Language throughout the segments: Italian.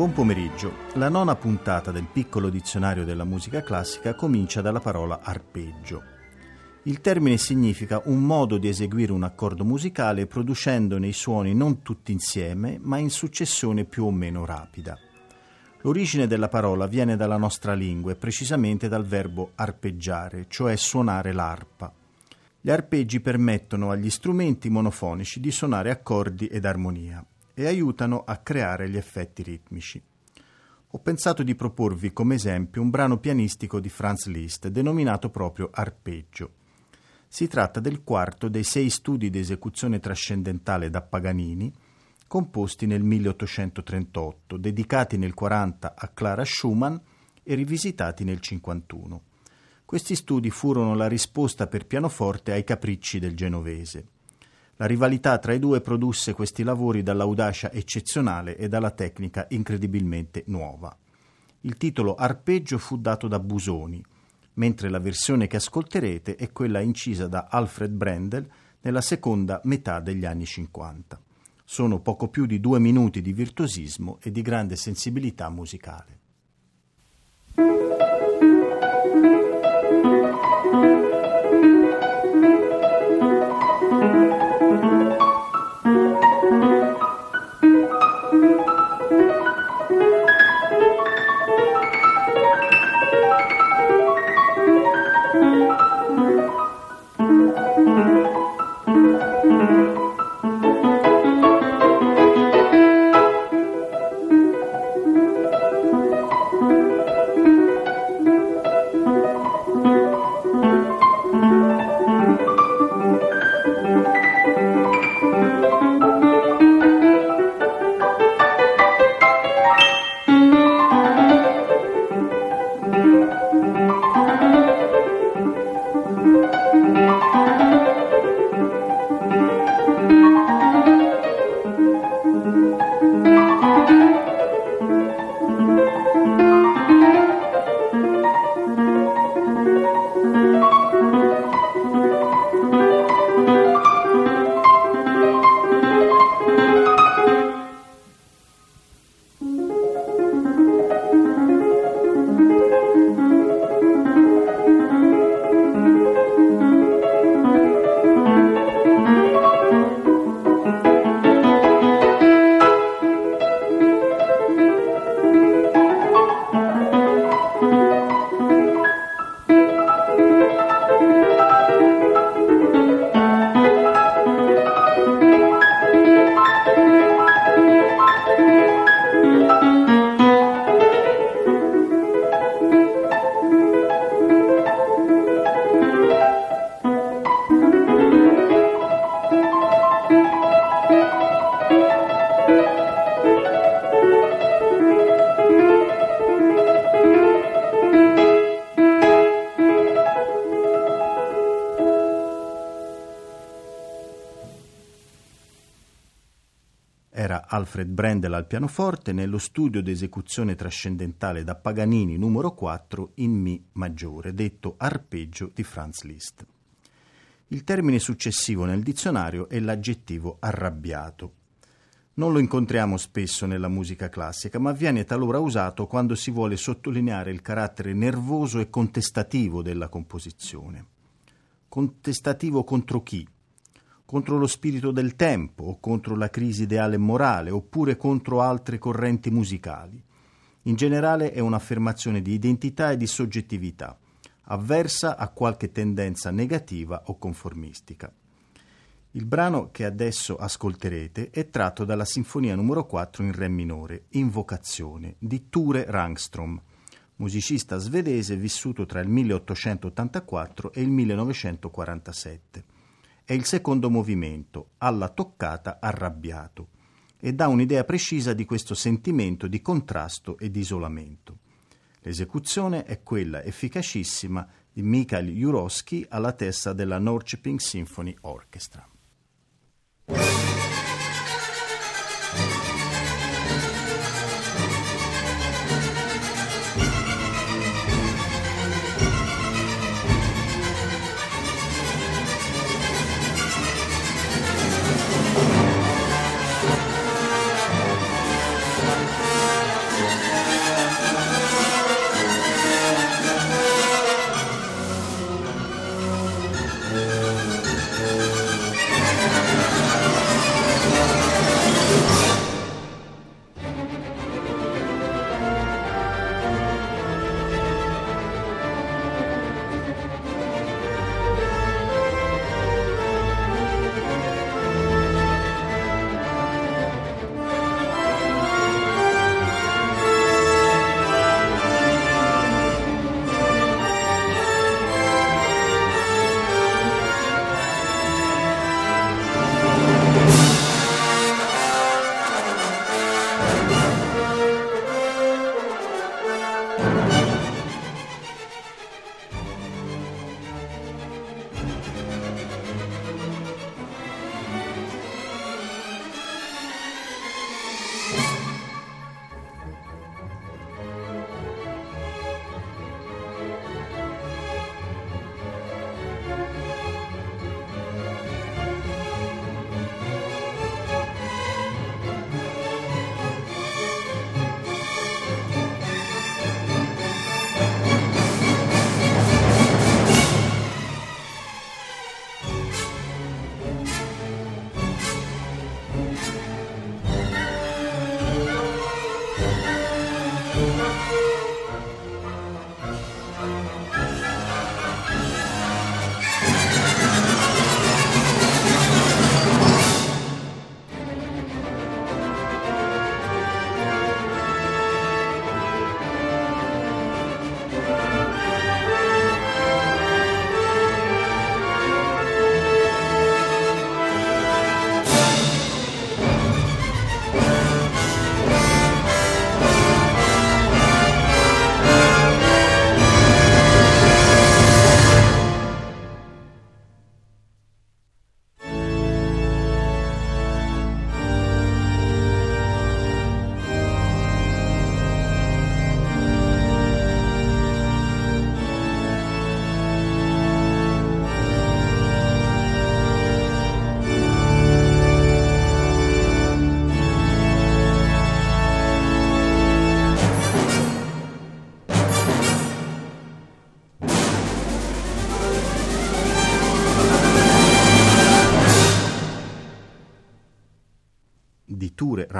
Buon pomeriggio. La nona puntata del piccolo dizionario della musica classica comincia dalla parola arpeggio. Il termine significa un modo di eseguire un accordo musicale producendone i suoni non tutti insieme, ma in successione più o meno rapida. L'origine della parola viene dalla nostra lingua e precisamente dal verbo arpeggiare, cioè suonare l'arpa. Gli arpeggi permettono agli strumenti monofonici di suonare accordi ed armonia e aiutano a creare gli effetti ritmici. Ho pensato di proporvi come esempio un brano pianistico di Franz Liszt denominato proprio Arpeggio. Si tratta del quarto dei sei studi di esecuzione trascendentale da Paganini, composti nel 1838, dedicati nel 40 a Clara Schumann e rivisitati nel 51. Questi studi furono la risposta per pianoforte ai capricci del genovese. La rivalità tra i due produsse questi lavori dall'audacia eccezionale e dalla tecnica incredibilmente nuova. Il titolo Arpeggio fu dato da Busoni, mentre la versione che ascolterete è quella incisa da Alfred Brendel nella seconda metà degli anni 50. Sono poco più di due minuti di virtuosismo e di grande sensibilità musicale. Alfred Brendel al pianoforte nello studio d'esecuzione trascendentale da Paganini numero 4 in Mi maggiore, detto arpeggio di Franz Liszt. Il termine successivo nel dizionario è l'aggettivo arrabbiato. Non lo incontriamo spesso nella musica classica, ma viene talora usato quando si vuole sottolineare il carattere nervoso e contestativo della composizione. Contestativo contro chi? Contro lo spirito del tempo o contro la crisi ideale e morale oppure contro altre correnti musicali. In generale è un'affermazione di identità e di soggettività, avversa a qualche tendenza negativa o conformistica. Il brano che adesso ascolterete è tratto dalla Sinfonia numero 4 in Re minore, Invocazione, di Ture Rangstrom, musicista svedese vissuto tra il 1884 e il 1947 è il secondo movimento, alla toccata arrabbiato. e dà un'idea precisa di questo sentimento di contrasto e di isolamento. L'esecuzione è quella efficacissima di Mikhail Jurowski alla testa della Norrköping Symphony Orchestra.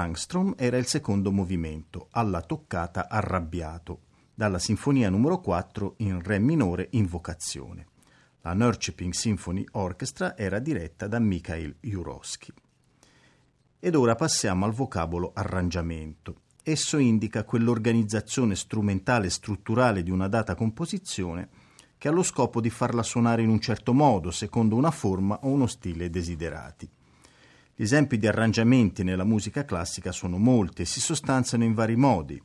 Rangstrom era il secondo movimento, alla toccata arrabbiato, dalla Sinfonia numero 4 in Re minore Invocazione. La Norrköping Symphony Orchestra era diretta da Mikhail Jurowski. Ed ora passiamo al vocabolo arrangiamento. Esso indica quell'organizzazione strumentale e strutturale di una data composizione che ha lo scopo di farla suonare in un certo modo, secondo una forma o uno stile desiderati. Gli esempi di arrangiamenti nella musica classica sono molti e si sostanziano in vari modi.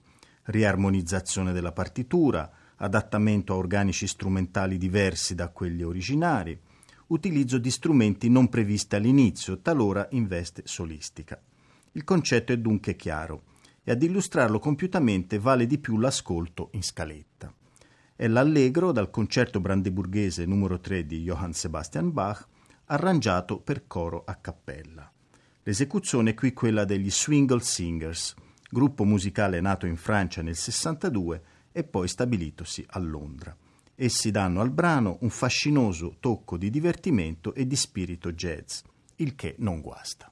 Riarmonizzazione della partitura, adattamento a organici strumentali diversi da quelli originari, utilizzo di strumenti non previsti all'inizio, talora in veste solistica. Il concetto è dunque chiaro e ad illustrarlo compiutamente vale di più l'ascolto in scaletta. È l'allegro dal concerto brandeburghese numero 3 di Johann Sebastian Bach, arrangiato per coro a cappella. L'esecuzione è qui quella degli Swingle Singers, gruppo musicale nato in Francia nel 62 e poi stabilitosi a Londra. Essi danno al brano un fascinoso tocco di divertimento e di spirito jazz, il che non guasta.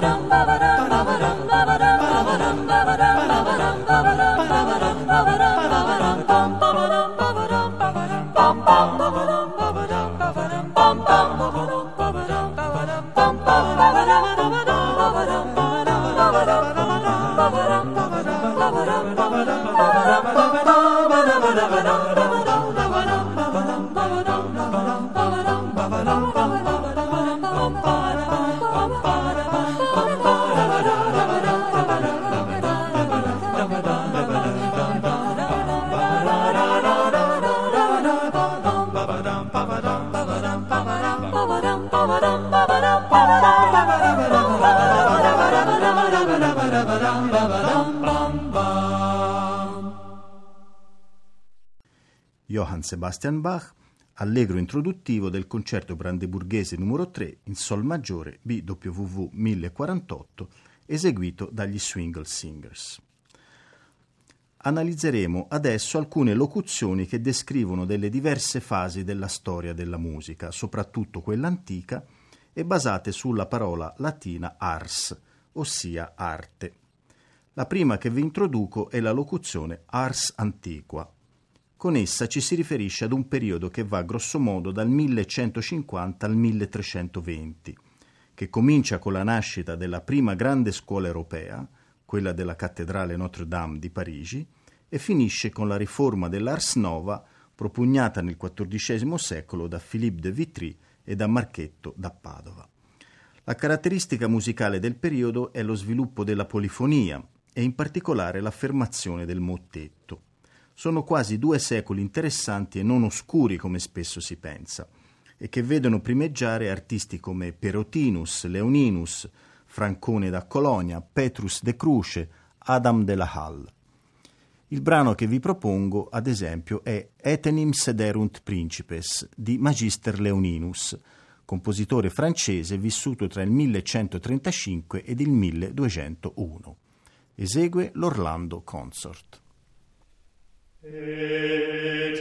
Ba-dum-ba-ba. Johann Sebastian Bach, allegro introduttivo del concerto brandeburghese numero 3 in Sol maggiore BWV 1048, eseguito dagli Swingle Singers. Analizzeremo adesso alcune locuzioni che descrivono delle diverse fasi della storia della musica, soprattutto quella antica, e basate sulla parola latina ars, ossia arte. La prima che vi introduco è la locuzione ars antiqua, con essa ci si riferisce ad un periodo che va grossomodo dal 1150 al 1320, che comincia con la nascita della prima grande scuola europea, quella della cattedrale Notre-Dame di Parigi, e finisce con la riforma dell'Ars Nova propugnata nel XIV secolo da Philippe de Vitry e da Marchetto da Padova. La caratteristica musicale del periodo è lo sviluppo della polifonia e in particolare l'affermazione del mottetto sono quasi due secoli interessanti e non oscuri come spesso si pensa, e che vedono primeggiare artisti come Perotinus, Leoninus, Francone da Colonia, Petrus de Cruce, Adam de la Halle. Il brano che vi propongo, ad esempio, è Etenim sederunt principes di Magister Leoninus, compositore francese vissuto tra il 1135 ed il 1201. Esegue l'Orlando Consort. et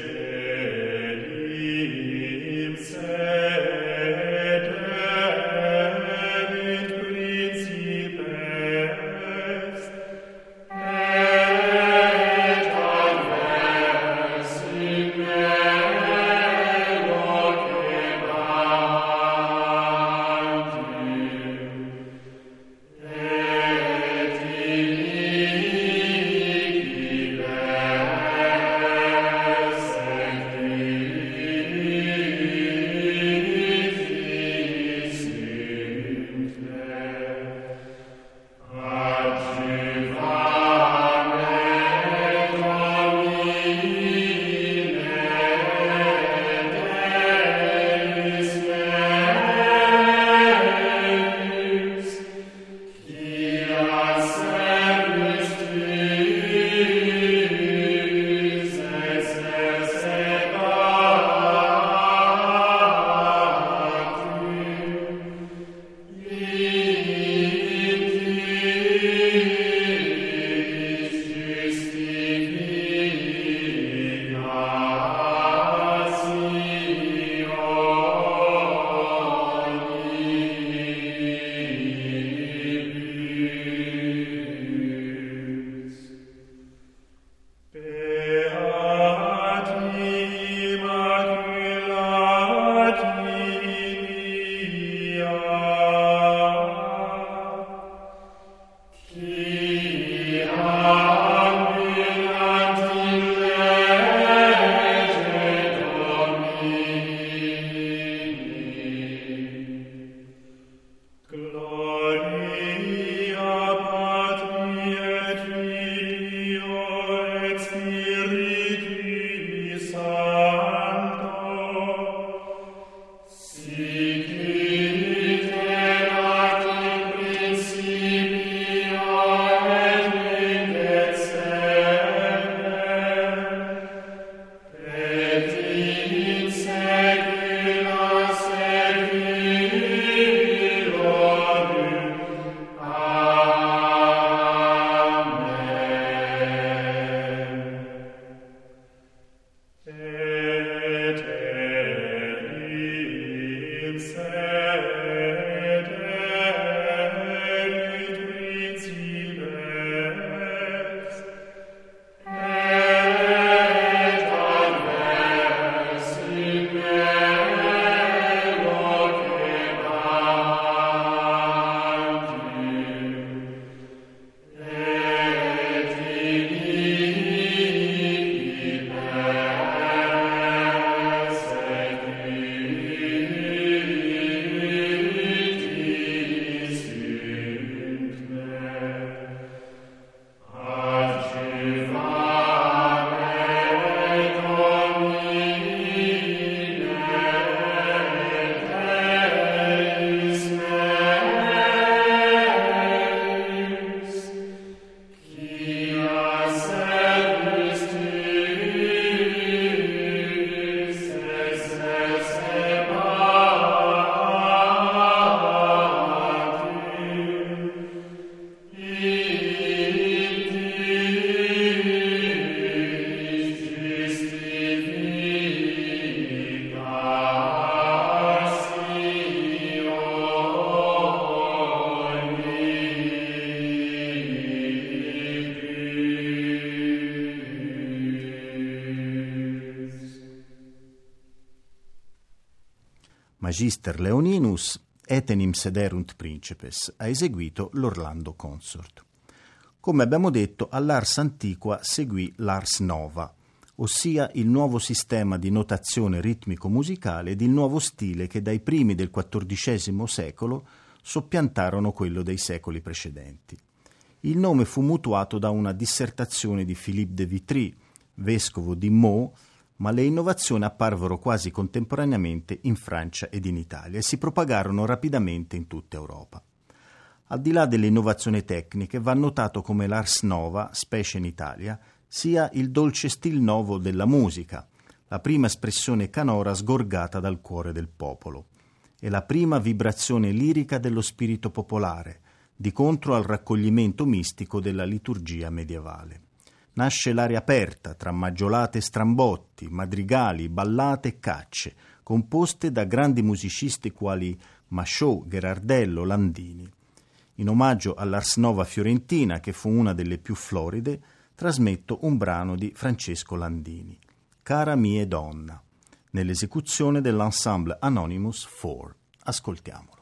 Magister Leoninus Etenim sederunt principes, ha eseguito l'Orlando Consort. Come abbiamo detto, all'Ars Antiqua seguì l'Ars Nova, ossia il nuovo sistema di notazione ritmico-musicale ed il nuovo stile che dai primi del XIV secolo soppiantarono quello dei secoli precedenti. Il nome fu mutuato da una dissertazione di Philippe de Vitry, vescovo di Meaux, ma le innovazioni apparvero quasi contemporaneamente in Francia ed in Italia e si propagarono rapidamente in tutta Europa. Al di là delle innovazioni tecniche, va notato come l'Ars Nova, specie in Italia, sia il dolce stil novo della musica, la prima espressione canora sgorgata dal cuore del popolo, e la prima vibrazione lirica dello spirito popolare, di contro al raccoglimento mistico della liturgia medievale nasce l'aria aperta tra maggiolate e strambotti, madrigali, ballate e cacce, composte da grandi musicisti quali Machaut, Gherardello, Landini. In omaggio all'Ars Nova fiorentina, che fu una delle più floride, trasmetto un brano di Francesco Landini, Cara mia donna, nell'esecuzione dell'ensemble Anonymous 4. Ascoltiamolo.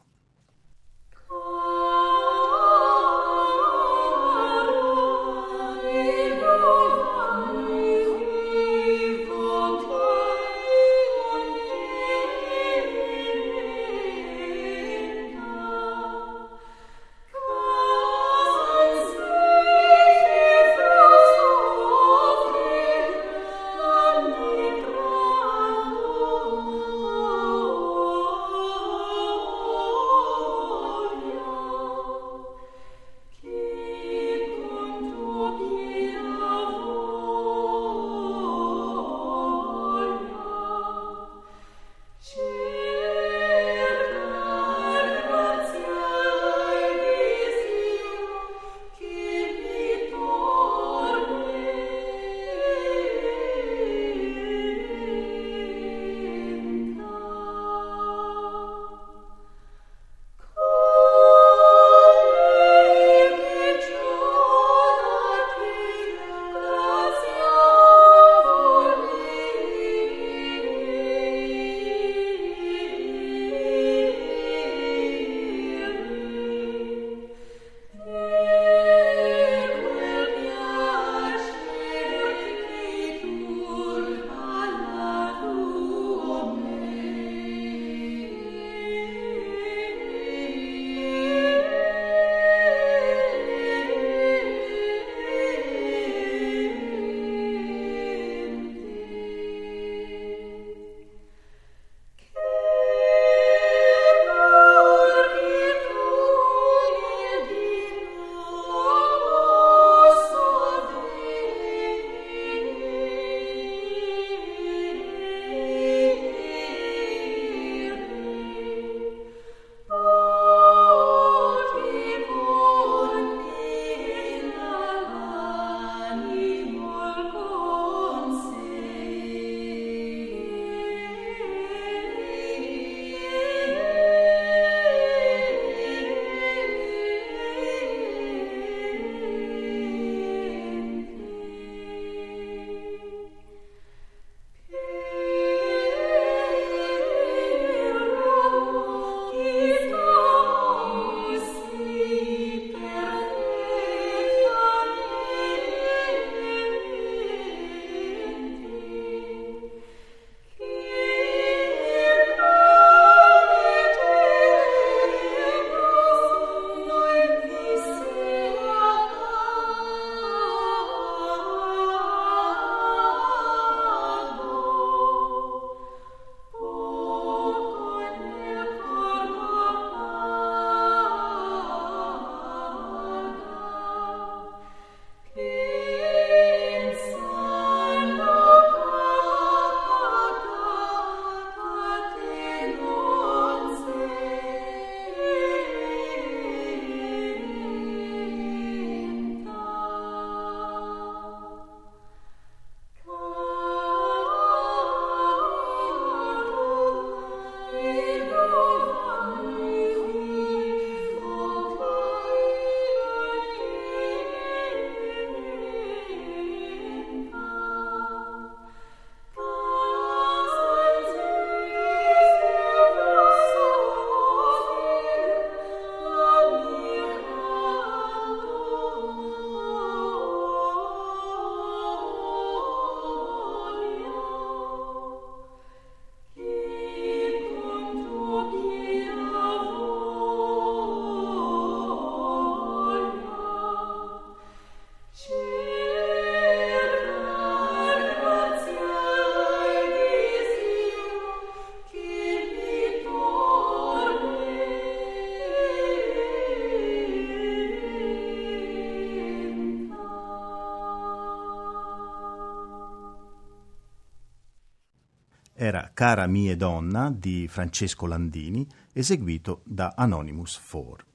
Cara mie donna di Francesco Landini, eseguito da Anonymous 4.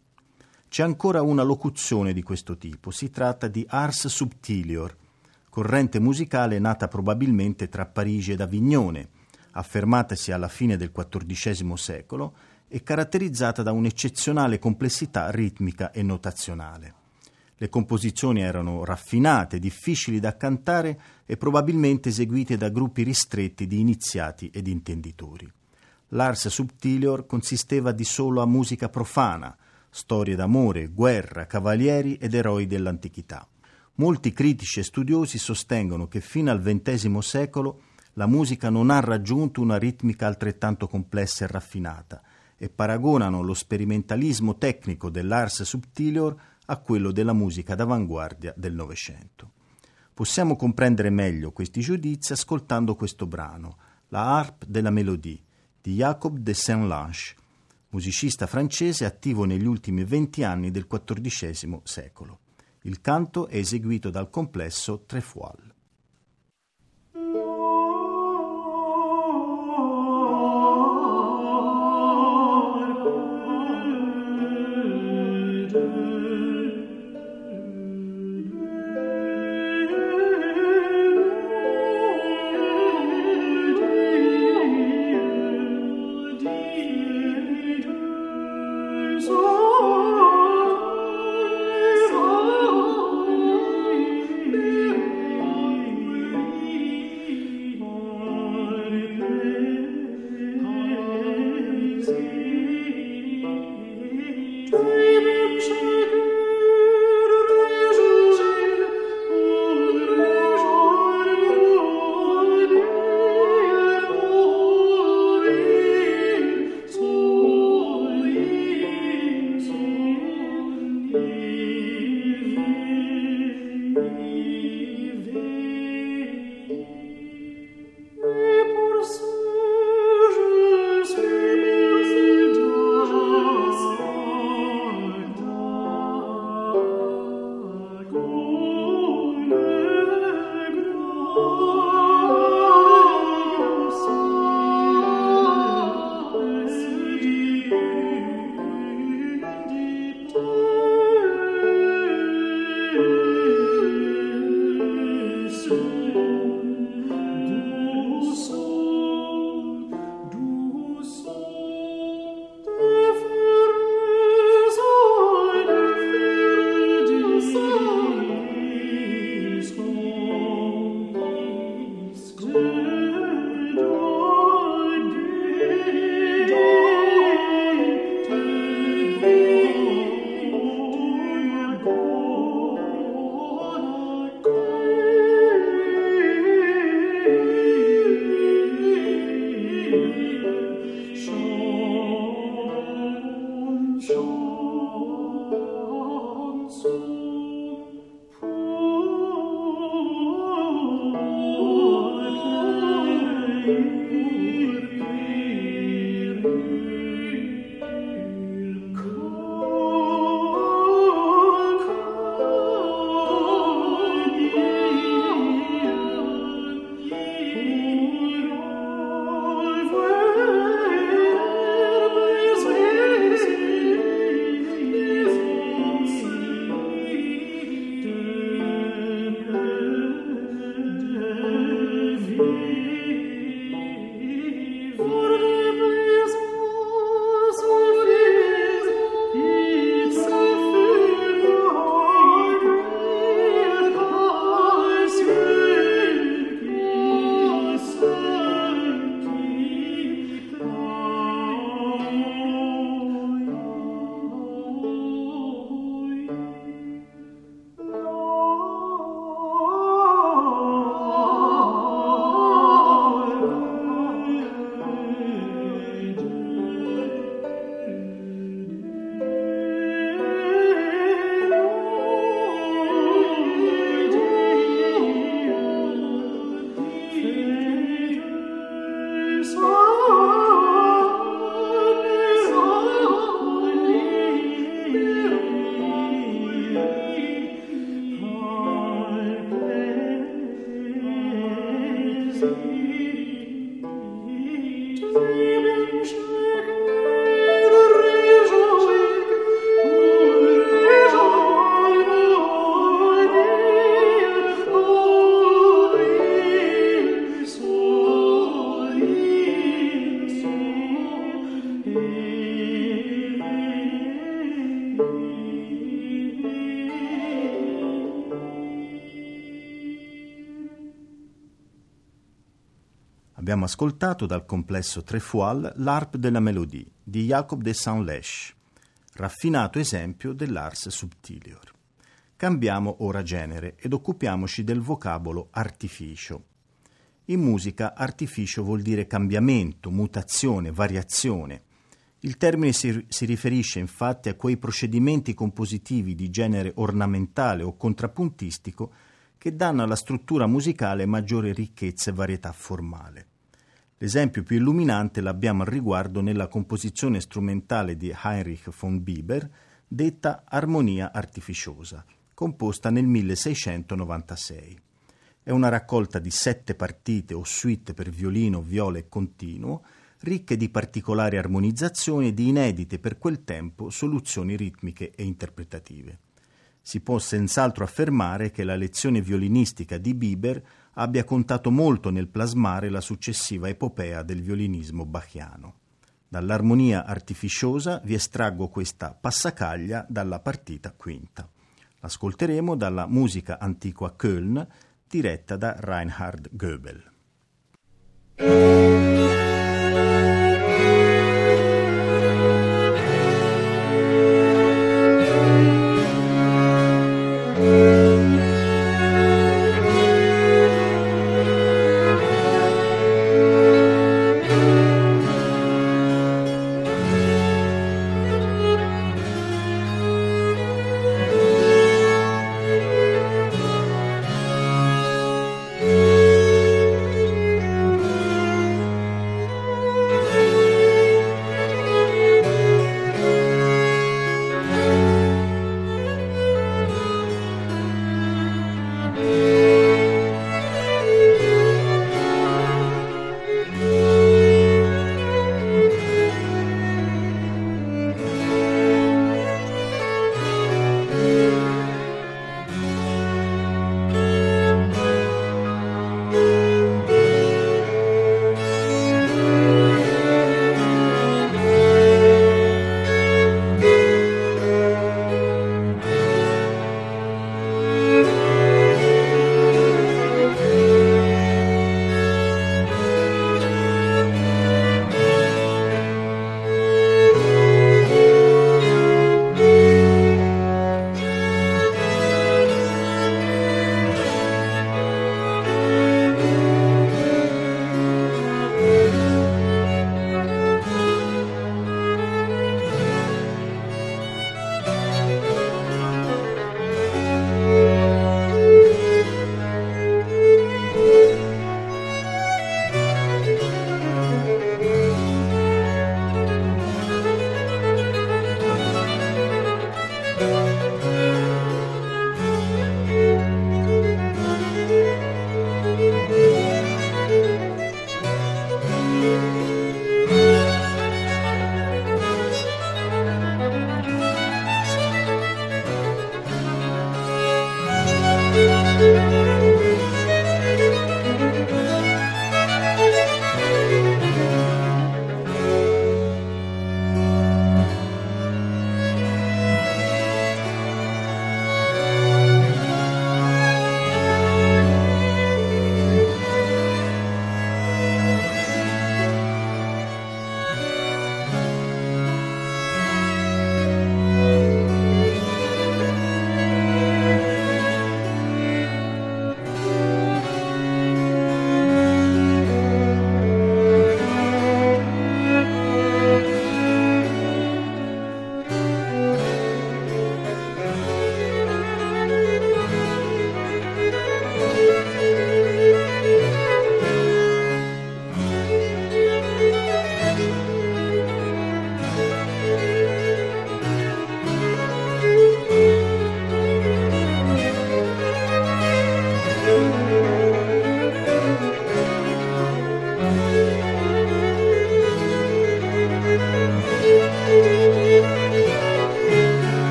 C'è ancora una locuzione di questo tipo, si tratta di Ars Subtilior, corrente musicale nata probabilmente tra Parigi ed Avignone, affermatasi alla fine del XIV secolo e caratterizzata da un'eccezionale complessità ritmica e notazionale. Le composizioni erano raffinate, difficili da cantare e probabilmente eseguite da gruppi ristretti di iniziati ed intenditori. L'ars subtilior consisteva di solo a musica profana, storie d'amore, guerra, cavalieri ed eroi dell'antichità. Molti critici e studiosi sostengono che fino al XX secolo la musica non ha raggiunto una ritmica altrettanto complessa e raffinata e paragonano lo sperimentalismo tecnico dell'ars subtilior a quello della musica d'avanguardia del Novecento. Possiamo comprendere meglio questi giudizi ascoltando questo brano, La harpe de la mélodie, di Jacob de Saint-Lange, musicista francese attivo negli ultimi venti anni del XIV secolo. Il canto è eseguito dal complesso Trefoil. Abbiamo ascoltato dal complesso Trefoil l'Arp de la Mélodie di Jacob de Saint-Lèche, raffinato esempio dell'ars subtilior. Cambiamo ora genere ed occupiamoci del vocabolo artificio. In musica artificio vuol dire cambiamento, mutazione, variazione. Il termine si, si, riferisce infatti a quei procedimenti compositivi di genere ornamentale o contrappuntistico che danno alla struttura musicale maggiore ricchezza e varietà formale. L'esempio più illuminante l'abbiamo al riguardo nella composizione strumentale di Heinrich von Bieber, detta Armonia artificiosa, composta nel 1696. È una raccolta di sette partite o suite per violino, viola e continuo, ricche di particolari armonizzazioni e di inedite per quel tempo soluzioni ritmiche e interpretative. Si può senz'altro affermare che la lezione violinistica di Bieber abbia contato molto nel plasmare la successiva epopea del violinismo bachiano. Dall'armonia artificiosa vi estraggo questa passacaglia dalla partita quinta. L'ascolteremo dalla musica antiqua Köln diretta da Reinhard Goebel.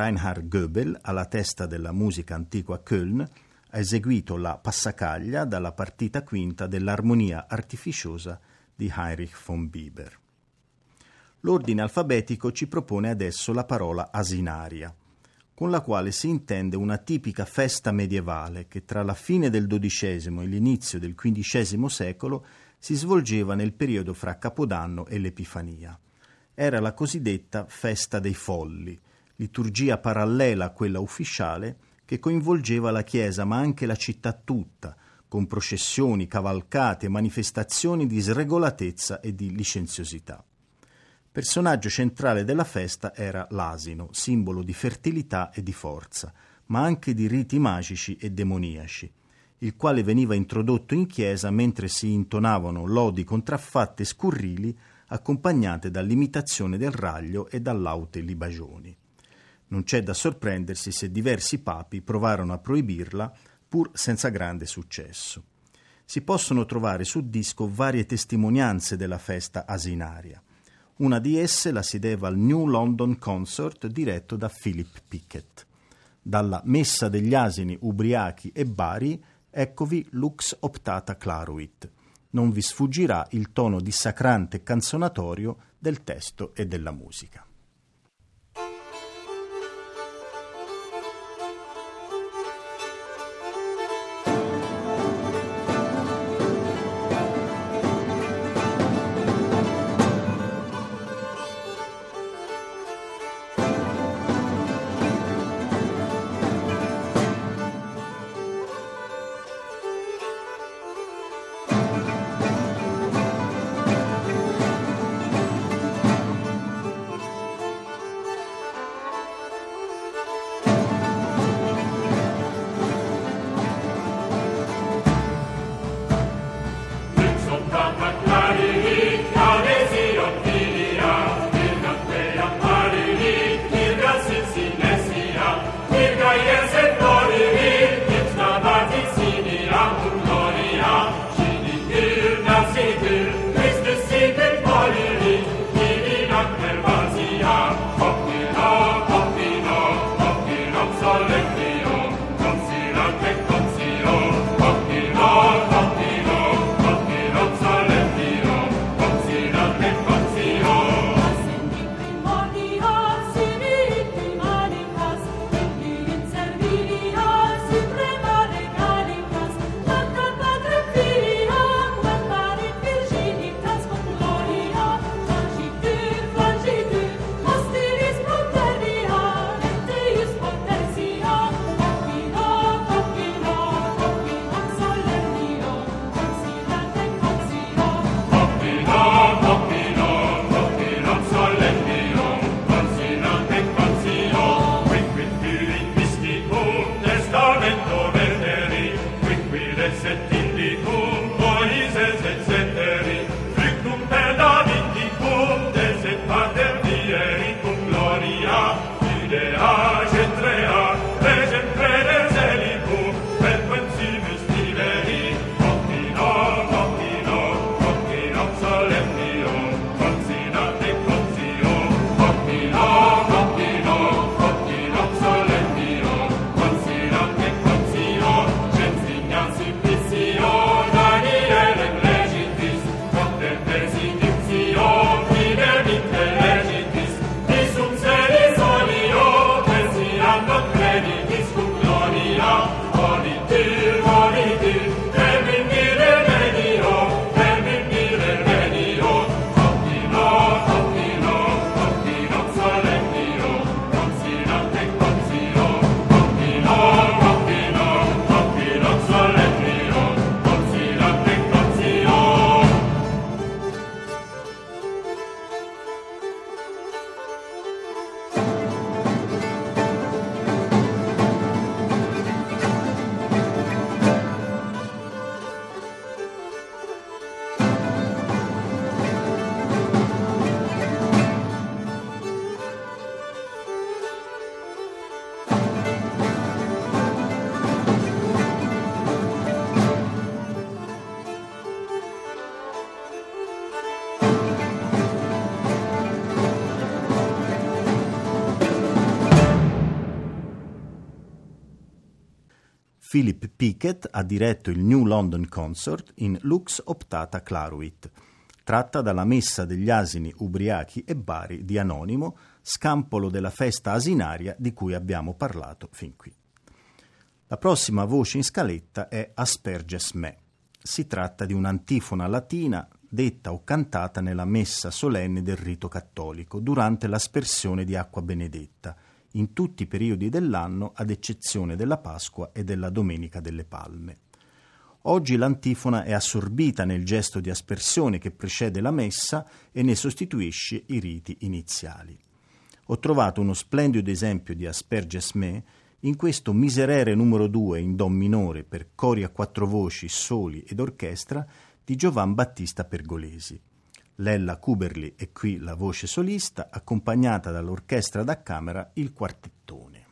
Reinhard Goebel, alla testa della musica antiqua a Köln, ha eseguito la passacaglia dalla partita quinta dell'armonia artificiosa di Heinrich von Bieber. L'ordine alfabetico ci propone adesso la parola asinaria, con la quale si intende una tipica festa medievale che tra la fine del XII e l'inizio del XV secolo si svolgeva nel periodo fra Capodanno e l'Epifania. Era la cosiddetta festa dei folli, liturgia parallela a quella ufficiale che coinvolgeva la Chiesa ma anche la città tutta, con processioni, cavalcate, manifestazioni di sregolatezza e di licenziosità. Personaggio centrale della festa era l'asino, simbolo di fertilità e di forza, ma anche di riti magici e demoniaci, il quale veniva introdotto in chiesa mentre si intonavano lodi contraffatte e scurrili accompagnate dall'imitazione del raglio e dall'aute libagioni. Non c'è da sorprendersi se diversi papi provarono a proibirla pur senza grande successo. Si possono trovare su disco varie testimonianze della festa asinaria. Una di esse la si deve al New London Consort diretto da Philip Pickett. Dalla Messa degli asini ubriachi e bari, eccovi Lux optata claruit. Non vi sfuggirà il tono dissacrante e canzonatorio del testo e della musica. Philip Pickett ha diretto il New London Consort in Lux Optata Claruit, tratta dalla Messa degli asini ubriachi e bari di Anonimo, scampolo della festa asinaria di cui abbiamo parlato fin qui. La prossima voce in scaletta è Asperges me. Si tratta di un'antifona latina detta o cantata nella messa solenne del rito cattolico durante l'aspersione di acqua benedetta, in tutti i periodi dell'anno ad eccezione della Pasqua e della Domenica delle Palme. Oggi l'antifona è assorbita nel gesto di aspersione che precede la messa e ne sostituisce i riti iniziali. Ho trovato uno splendido esempio di Asperges me in questo Miserere numero 2 in Do minore per cori a quattro voci, soli ed orchestra di Giovan Battista Pergolesi. Lella Kuberli è qui la voce solista, accompagnata dall'orchestra da camera il quartettone.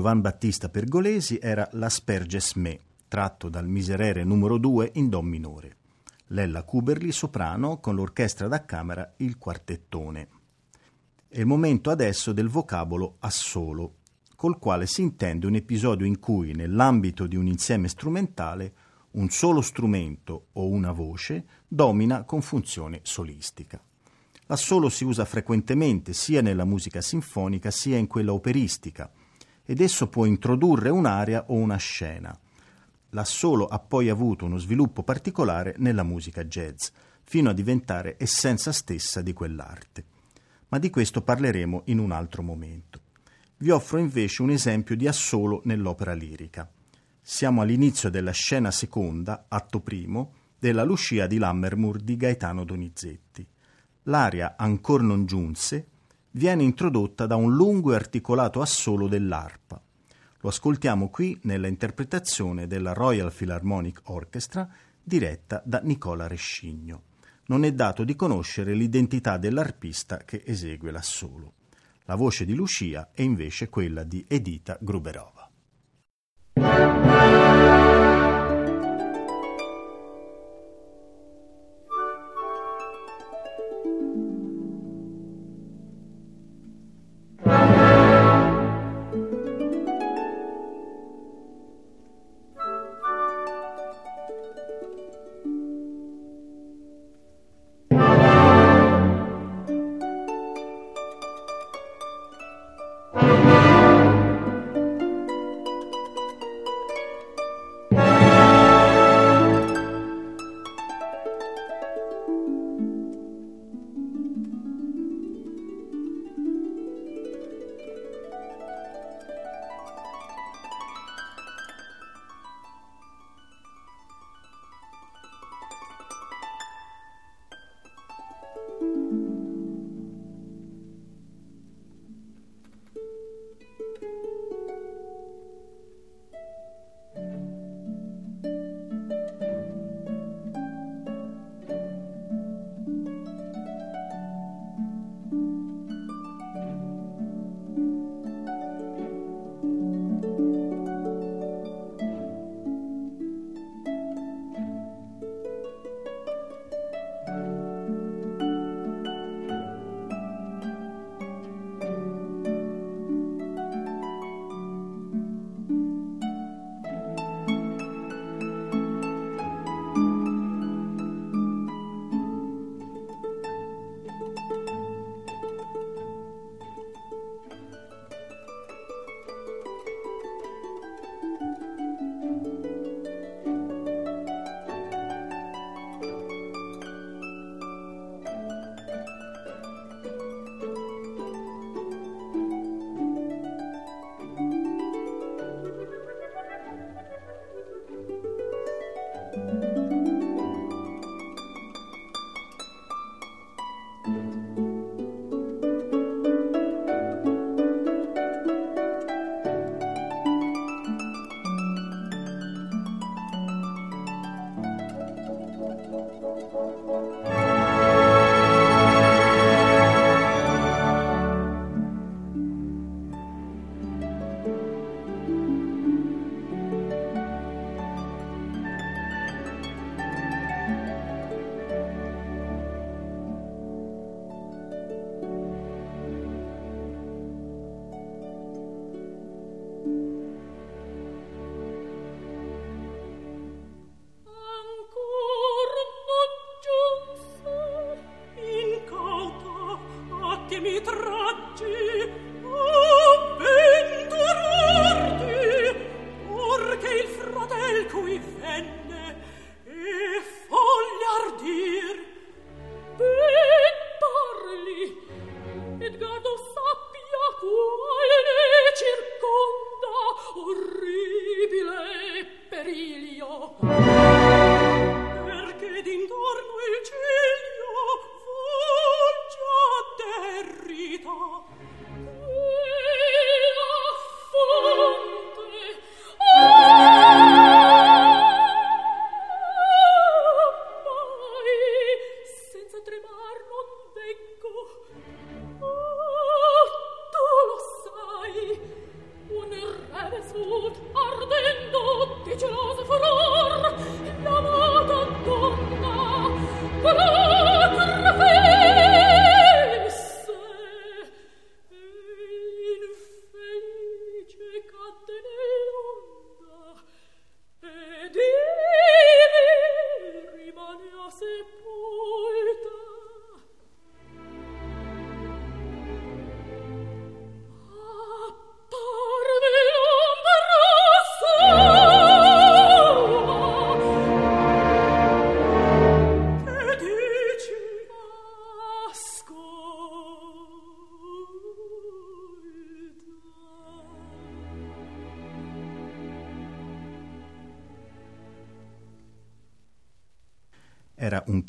Giovan Battista Pergolesi era l'Asperges Me, tratto dal Miserere numero 2 in Do minore. Lella Kuberli soprano con l'orchestra da camera Il Quartettone. È il momento adesso del vocabolo assolo, col quale si intende un episodio in cui, nell'ambito di un insieme strumentale, un solo strumento o una voce domina con funzione solistica. L'assolo si usa frequentemente sia nella musica sinfonica sia in quella operistica ed esso può introdurre un'aria o una scena. L'assolo ha poi avuto uno sviluppo particolare nella musica jazz, fino a diventare essenza stessa di quell'arte. Ma di questo parleremo in un altro momento. Vi offro invece un esempio di assolo nell'opera lirica. Siamo all'inizio della scena seconda, atto primo, della Lucia di Lammermoor di Gaetano Donizetti. L'aria Ancor non giunse viene introdotta da un lungo e articolato assolo dell'arpa. Lo ascoltiamo qui nella interpretazione della Royal Philharmonic Orchestra diretta da Nicola Rescigno. Non è dato di conoscere l'identità dell'arpista che esegue l'assolo. La voce di Lucia è invece quella di Edita Gruberova.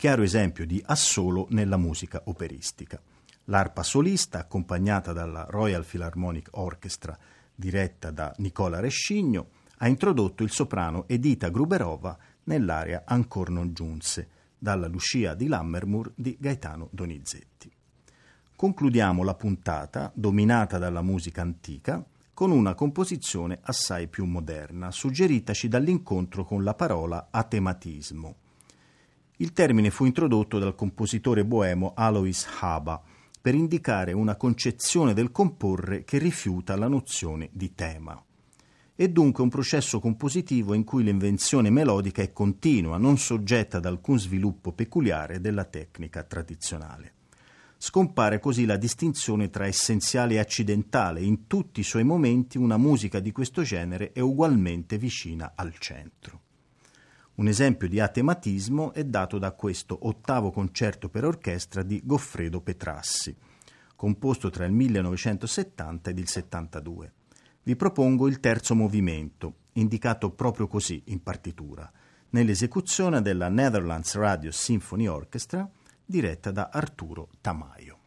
Chiaro esempio di assolo nella musica operistica. L'arpa solista, accompagnata dalla Royal Philharmonic Orchestra, diretta da Nicola Rescigno, ha introdotto il soprano Edita Gruberova nell'area Ancor non giunse, dalla Lucia di Lammermoor di Gaetano Donizetti. Concludiamo la puntata, dominata dalla musica antica, con una composizione assai più moderna, suggeritaci dall'incontro con la parola atematismo. Il termine fu introdotto dal compositore boemo Alois Haba per indicare una concezione del comporre che rifiuta la nozione di tema. È dunque un processo compositivo in cui l'invenzione melodica è continua, non soggetta ad alcun sviluppo peculiare della tecnica tradizionale. Scompare così la distinzione tra essenziale e accidentale. In tutti i suoi momenti una musica di questo genere è ugualmente vicina al centro. Un esempio di atematismo è dato da questo ottavo concerto per orchestra di Goffredo Petrassi, composto tra il 1970 ed il 72. Vi propongo il terzo movimento, indicato proprio così in partitura, nell'esecuzione della Netherlands Radio Symphony Orchestra diretta da Arturo Tamayo.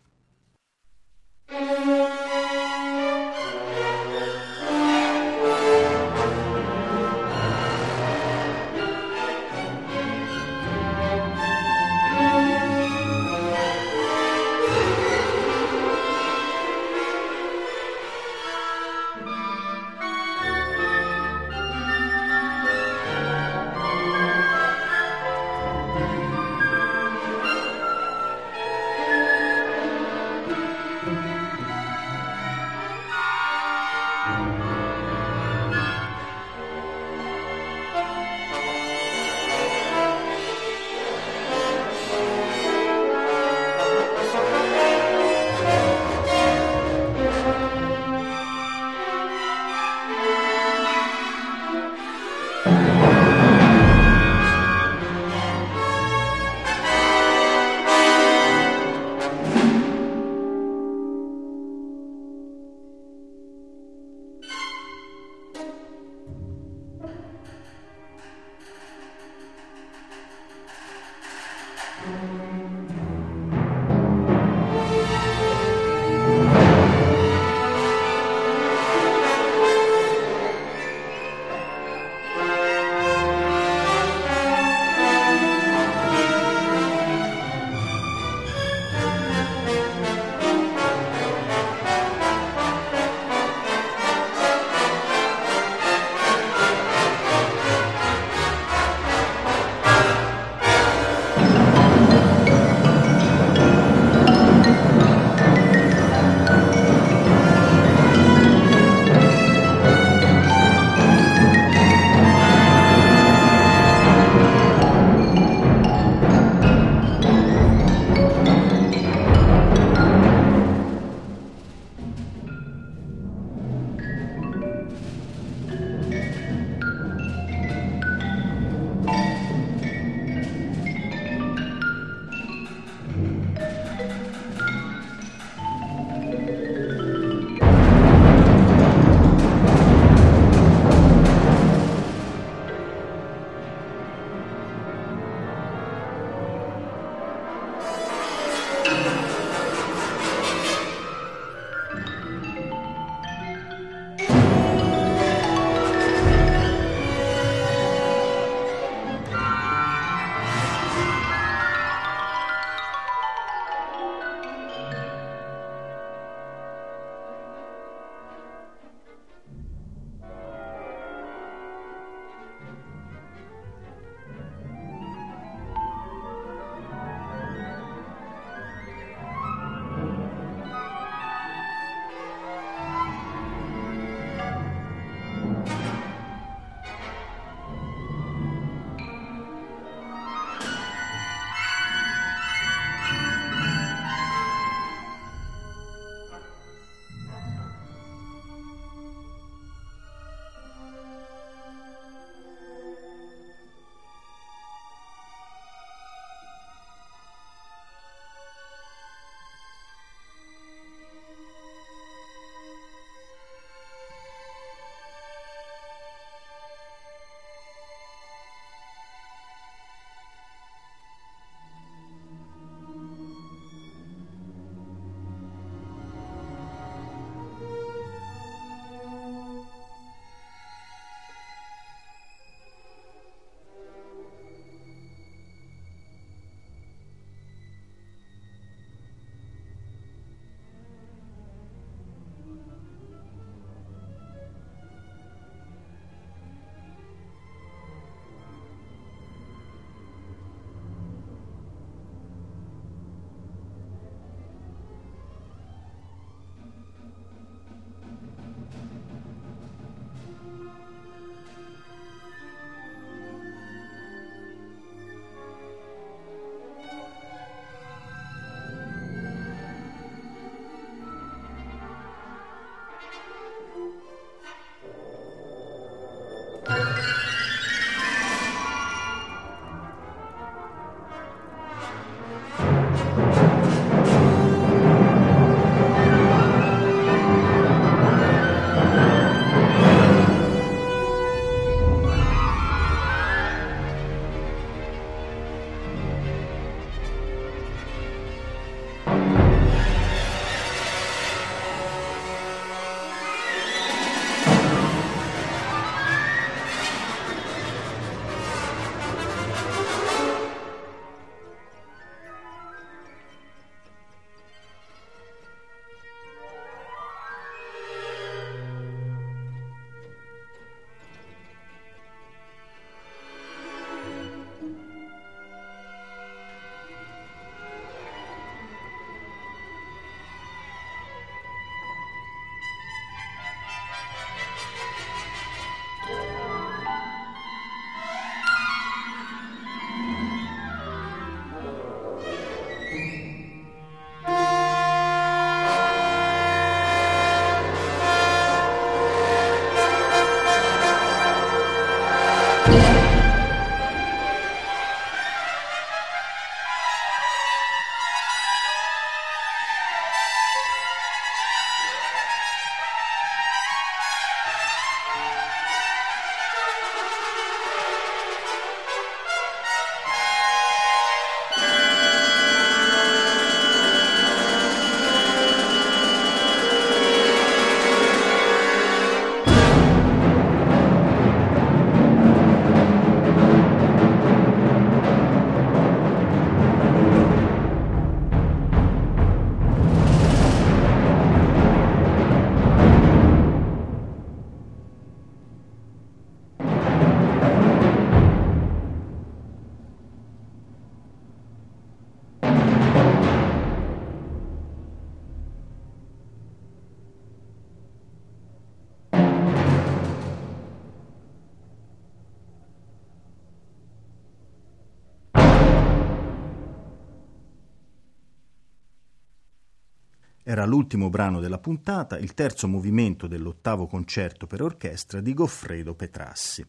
Era l'ultimo brano della puntata, il terzo movimento dell'ottavo concerto per orchestra di Goffredo Petrassi,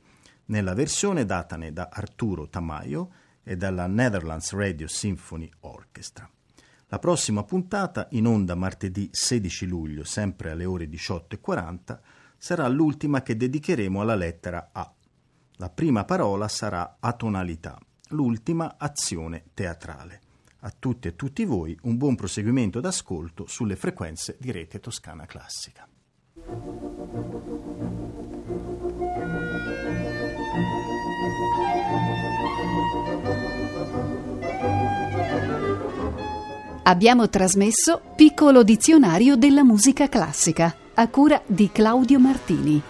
nella versione datane da Arturo Tamayo e dalla Netherlands Radio Symphony Orchestra. La prossima puntata, in onda martedì 16 luglio, sempre alle ore 18.40, sarà l'ultima che dedicheremo alla lettera A. La prima parola sarà atonalità, l'ultima azione teatrale. A tutti e tutti voi un buon proseguimento d'ascolto sulle frequenze di Rete Toscana Classica. Abbiamo trasmesso Piccolo dizionario della musica classica a cura di Claudio Martini.